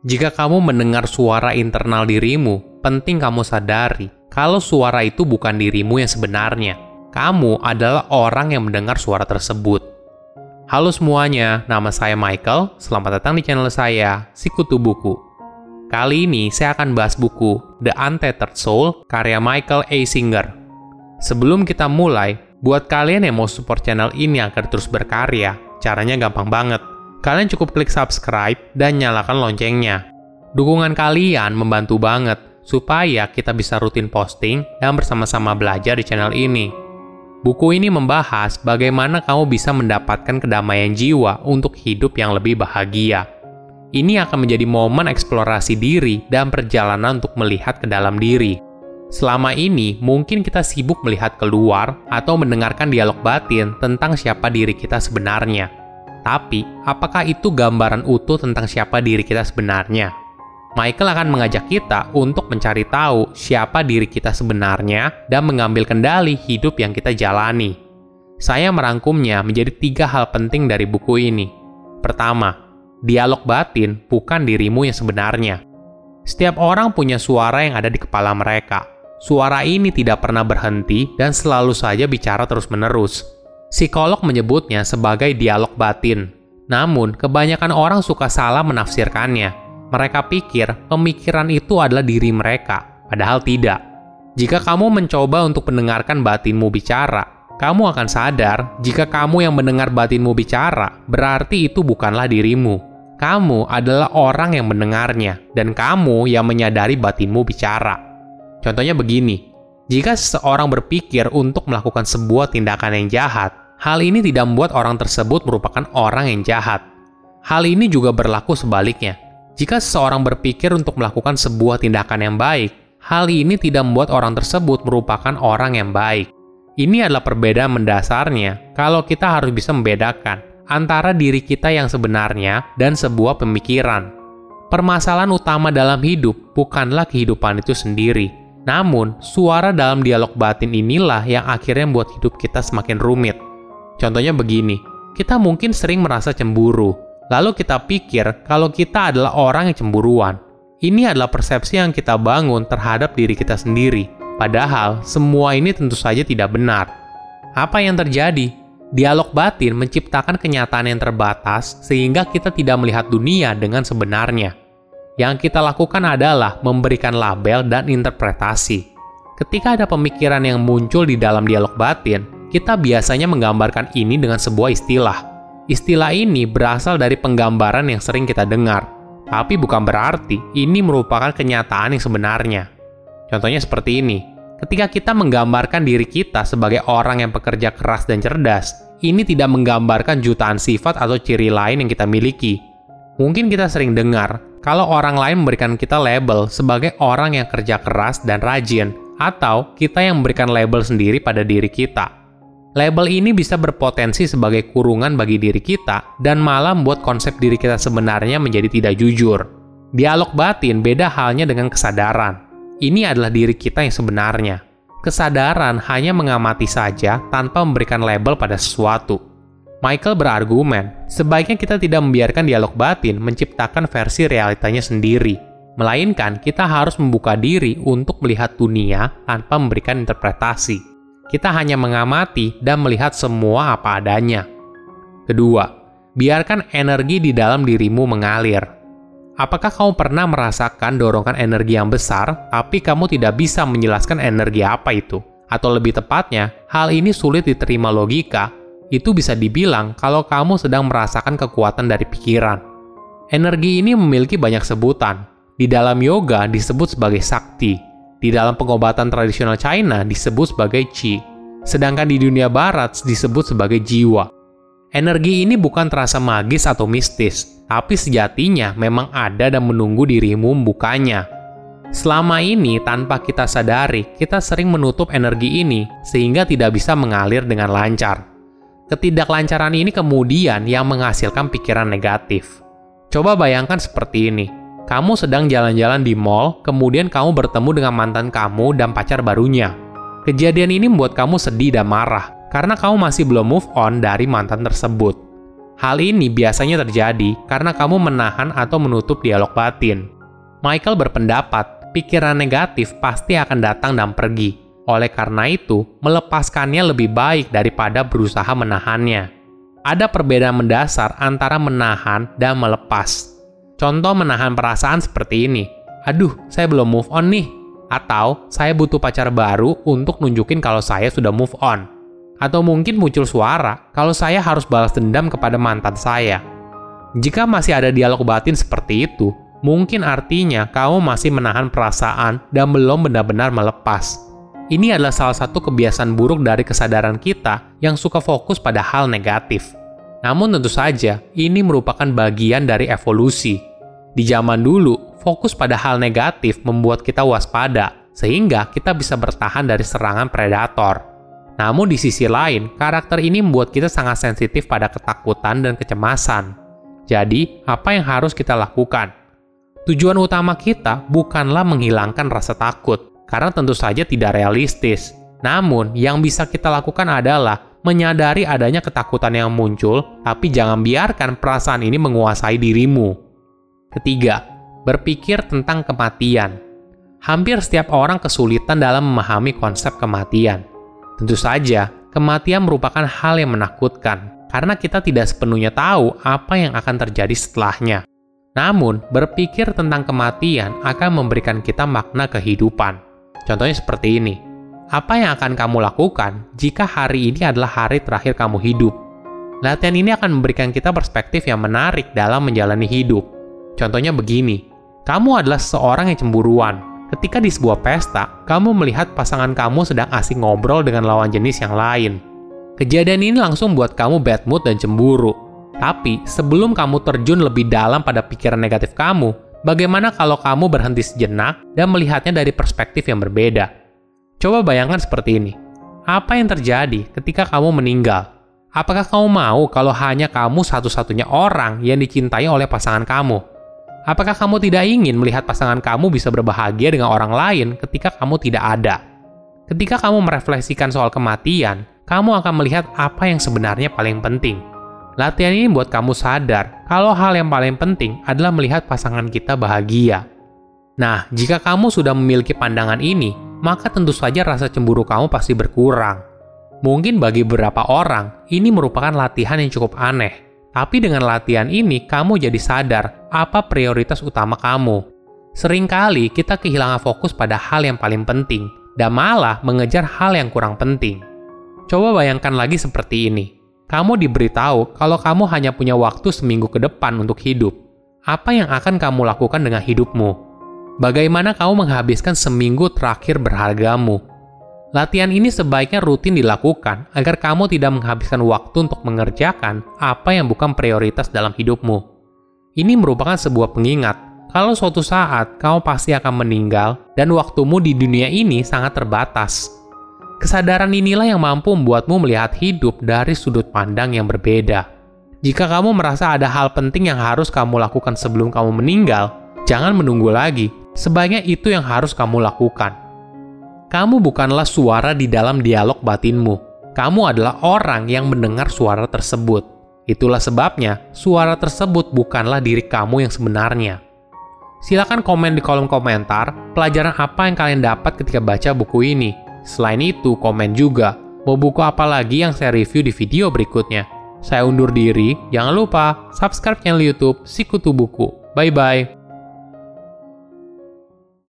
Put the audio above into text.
Jika kamu mendengar suara internal dirimu, penting kamu sadari kalau suara itu bukan dirimu yang sebenarnya. Kamu adalah orang yang mendengar suara tersebut. Halo semuanya, nama saya Michael. Selamat datang di channel saya, Sikutu Buku. Kali ini saya akan bahas buku The Untethered Soul karya Michael A. Singer. Sebelum kita mulai, buat kalian yang mau support channel ini agar terus berkarya, caranya gampang banget kalian cukup klik subscribe dan nyalakan loncengnya. Dukungan kalian membantu banget supaya kita bisa rutin posting dan bersama-sama belajar di channel ini. Buku ini membahas bagaimana kamu bisa mendapatkan kedamaian jiwa untuk hidup yang lebih bahagia. Ini akan menjadi momen eksplorasi diri dan perjalanan untuk melihat ke dalam diri. Selama ini, mungkin kita sibuk melihat keluar atau mendengarkan dialog batin tentang siapa diri kita sebenarnya tapi, apakah itu gambaran utuh tentang siapa diri kita sebenarnya? Michael akan mengajak kita untuk mencari tahu siapa diri kita sebenarnya dan mengambil kendali hidup yang kita jalani. Saya merangkumnya menjadi tiga hal penting dari buku ini. Pertama, dialog batin bukan dirimu yang sebenarnya. Setiap orang punya suara yang ada di kepala mereka. Suara ini tidak pernah berhenti dan selalu saja bicara terus-menerus Psikolog menyebutnya sebagai dialog batin. Namun, kebanyakan orang suka salah menafsirkannya. Mereka pikir pemikiran itu adalah diri mereka, padahal tidak. Jika kamu mencoba untuk mendengarkan batinmu bicara, kamu akan sadar jika kamu yang mendengar batinmu bicara, berarti itu bukanlah dirimu. Kamu adalah orang yang mendengarnya, dan kamu yang menyadari batinmu bicara. Contohnya begini, jika seseorang berpikir untuk melakukan sebuah tindakan yang jahat, Hal ini tidak membuat orang tersebut merupakan orang yang jahat. Hal ini juga berlaku sebaliknya. Jika seseorang berpikir untuk melakukan sebuah tindakan yang baik, hal ini tidak membuat orang tersebut merupakan orang yang baik. Ini adalah perbedaan mendasarnya kalau kita harus bisa membedakan antara diri kita yang sebenarnya dan sebuah pemikiran. Permasalahan utama dalam hidup bukanlah kehidupan itu sendiri, namun suara dalam dialog batin inilah yang akhirnya membuat hidup kita semakin rumit. Contohnya begini, kita mungkin sering merasa cemburu, lalu kita pikir kalau kita adalah orang yang cemburuan. Ini adalah persepsi yang kita bangun terhadap diri kita sendiri, padahal semua ini tentu saja tidak benar. Apa yang terjadi? Dialog batin menciptakan kenyataan yang terbatas sehingga kita tidak melihat dunia dengan sebenarnya. Yang kita lakukan adalah memberikan label dan interpretasi. Ketika ada pemikiran yang muncul di dalam dialog batin, kita biasanya menggambarkan ini dengan sebuah istilah. Istilah ini berasal dari penggambaran yang sering kita dengar, tapi bukan berarti ini merupakan kenyataan yang sebenarnya. Contohnya seperti ini. Ketika kita menggambarkan diri kita sebagai orang yang pekerja keras dan cerdas, ini tidak menggambarkan jutaan sifat atau ciri lain yang kita miliki. Mungkin kita sering dengar kalau orang lain memberikan kita label sebagai orang yang kerja keras dan rajin, atau kita yang memberikan label sendiri pada diri kita. Label ini bisa berpotensi sebagai kurungan bagi diri kita dan malah membuat konsep diri kita sebenarnya menjadi tidak jujur. Dialog batin beda halnya dengan kesadaran. Ini adalah diri kita yang sebenarnya. Kesadaran hanya mengamati saja tanpa memberikan label pada sesuatu. Michael berargumen, sebaiknya kita tidak membiarkan dialog batin menciptakan versi realitanya sendiri, melainkan kita harus membuka diri untuk melihat dunia tanpa memberikan interpretasi. Kita hanya mengamati dan melihat semua apa adanya. Kedua, biarkan energi di dalam dirimu mengalir. Apakah kamu pernah merasakan dorongan energi yang besar, tapi kamu tidak bisa menjelaskan energi apa itu? Atau lebih tepatnya, hal ini sulit diterima logika. Itu bisa dibilang kalau kamu sedang merasakan kekuatan dari pikiran. Energi ini memiliki banyak sebutan. Di dalam yoga disebut sebagai sakti, di dalam pengobatan tradisional China disebut sebagai qi, sedangkan di dunia barat disebut sebagai jiwa. Energi ini bukan terasa magis atau mistis, tapi sejatinya memang ada dan menunggu dirimu membukanya. Selama ini, tanpa kita sadari, kita sering menutup energi ini sehingga tidak bisa mengalir dengan lancar. Ketidaklancaran ini kemudian yang menghasilkan pikiran negatif. Coba bayangkan seperti ini kamu sedang jalan-jalan di mall, kemudian kamu bertemu dengan mantan kamu dan pacar barunya. Kejadian ini membuat kamu sedih dan marah karena kamu masih belum move on dari mantan tersebut. Hal ini biasanya terjadi karena kamu menahan atau menutup dialog batin. Michael berpendapat, pikiran negatif pasti akan datang dan pergi. Oleh karena itu, melepaskannya lebih baik daripada berusaha menahannya. Ada perbedaan mendasar antara menahan dan melepas. Contoh menahan perasaan seperti ini. Aduh, saya belum move on nih. Atau, saya butuh pacar baru untuk nunjukin kalau saya sudah move on. Atau mungkin muncul suara kalau saya harus balas dendam kepada mantan saya. Jika masih ada dialog batin seperti itu, mungkin artinya kamu masih menahan perasaan dan belum benar-benar melepas. Ini adalah salah satu kebiasaan buruk dari kesadaran kita yang suka fokus pada hal negatif. Namun tentu saja, ini merupakan bagian dari evolusi. Di zaman dulu, fokus pada hal negatif membuat kita waspada, sehingga kita bisa bertahan dari serangan predator. Namun di sisi lain, karakter ini membuat kita sangat sensitif pada ketakutan dan kecemasan. Jadi, apa yang harus kita lakukan? Tujuan utama kita bukanlah menghilangkan rasa takut, karena tentu saja tidak realistis. Namun, yang bisa kita lakukan adalah menyadari adanya ketakutan yang muncul, tapi jangan biarkan perasaan ini menguasai dirimu. Ketiga, berpikir tentang kematian. Hampir setiap orang kesulitan dalam memahami konsep kematian. Tentu saja, kematian merupakan hal yang menakutkan karena kita tidak sepenuhnya tahu apa yang akan terjadi setelahnya. Namun, berpikir tentang kematian akan memberikan kita makna kehidupan. Contohnya seperti ini. Apa yang akan kamu lakukan jika hari ini adalah hari terakhir kamu hidup? Latihan ini akan memberikan kita perspektif yang menarik dalam menjalani hidup. Contohnya begini, kamu adalah seorang yang cemburuan. Ketika di sebuah pesta, kamu melihat pasangan kamu sedang asik ngobrol dengan lawan jenis yang lain. Kejadian ini langsung buat kamu bad mood dan cemburu. Tapi, sebelum kamu terjun lebih dalam pada pikiran negatif kamu, Bagaimana kalau kamu berhenti sejenak dan melihatnya dari perspektif yang berbeda? Coba bayangkan seperti ini. Apa yang terjadi ketika kamu meninggal? Apakah kamu mau kalau hanya kamu satu-satunya orang yang dicintai oleh pasangan kamu? Apakah kamu tidak ingin melihat pasangan kamu bisa berbahagia dengan orang lain ketika kamu tidak ada? Ketika kamu merefleksikan soal kematian, kamu akan melihat apa yang sebenarnya paling penting. Latihan ini buat kamu sadar kalau hal yang paling penting adalah melihat pasangan kita bahagia. Nah, jika kamu sudah memiliki pandangan ini, maka tentu saja rasa cemburu kamu pasti berkurang. Mungkin bagi beberapa orang, ini merupakan latihan yang cukup aneh. Tapi dengan latihan ini, kamu jadi sadar apa prioritas utama kamu. Seringkali kita kehilangan fokus pada hal yang paling penting, dan malah mengejar hal yang kurang penting. Coba bayangkan lagi seperti ini kamu diberitahu kalau kamu hanya punya waktu seminggu ke depan untuk hidup. Apa yang akan kamu lakukan dengan hidupmu? Bagaimana kamu menghabiskan seminggu terakhir berhargamu? Latihan ini sebaiknya rutin dilakukan agar kamu tidak menghabiskan waktu untuk mengerjakan apa yang bukan prioritas dalam hidupmu. Ini merupakan sebuah pengingat kalau suatu saat kamu pasti akan meninggal dan waktumu di dunia ini sangat terbatas. Kesadaran inilah yang mampu membuatmu melihat hidup dari sudut pandang yang berbeda. Jika kamu merasa ada hal penting yang harus kamu lakukan sebelum kamu meninggal, jangan menunggu lagi. Sebaiknya itu yang harus kamu lakukan. Kamu bukanlah suara di dalam dialog batinmu. Kamu adalah orang yang mendengar suara tersebut. Itulah sebabnya suara tersebut bukanlah diri kamu yang sebenarnya. Silakan komen di kolom komentar pelajaran apa yang kalian dapat ketika baca buku ini Selain itu, komen juga mau buku apa lagi yang saya review di video berikutnya. Saya undur diri, jangan lupa subscribe channel YouTube Sikutu Buku. Bye bye.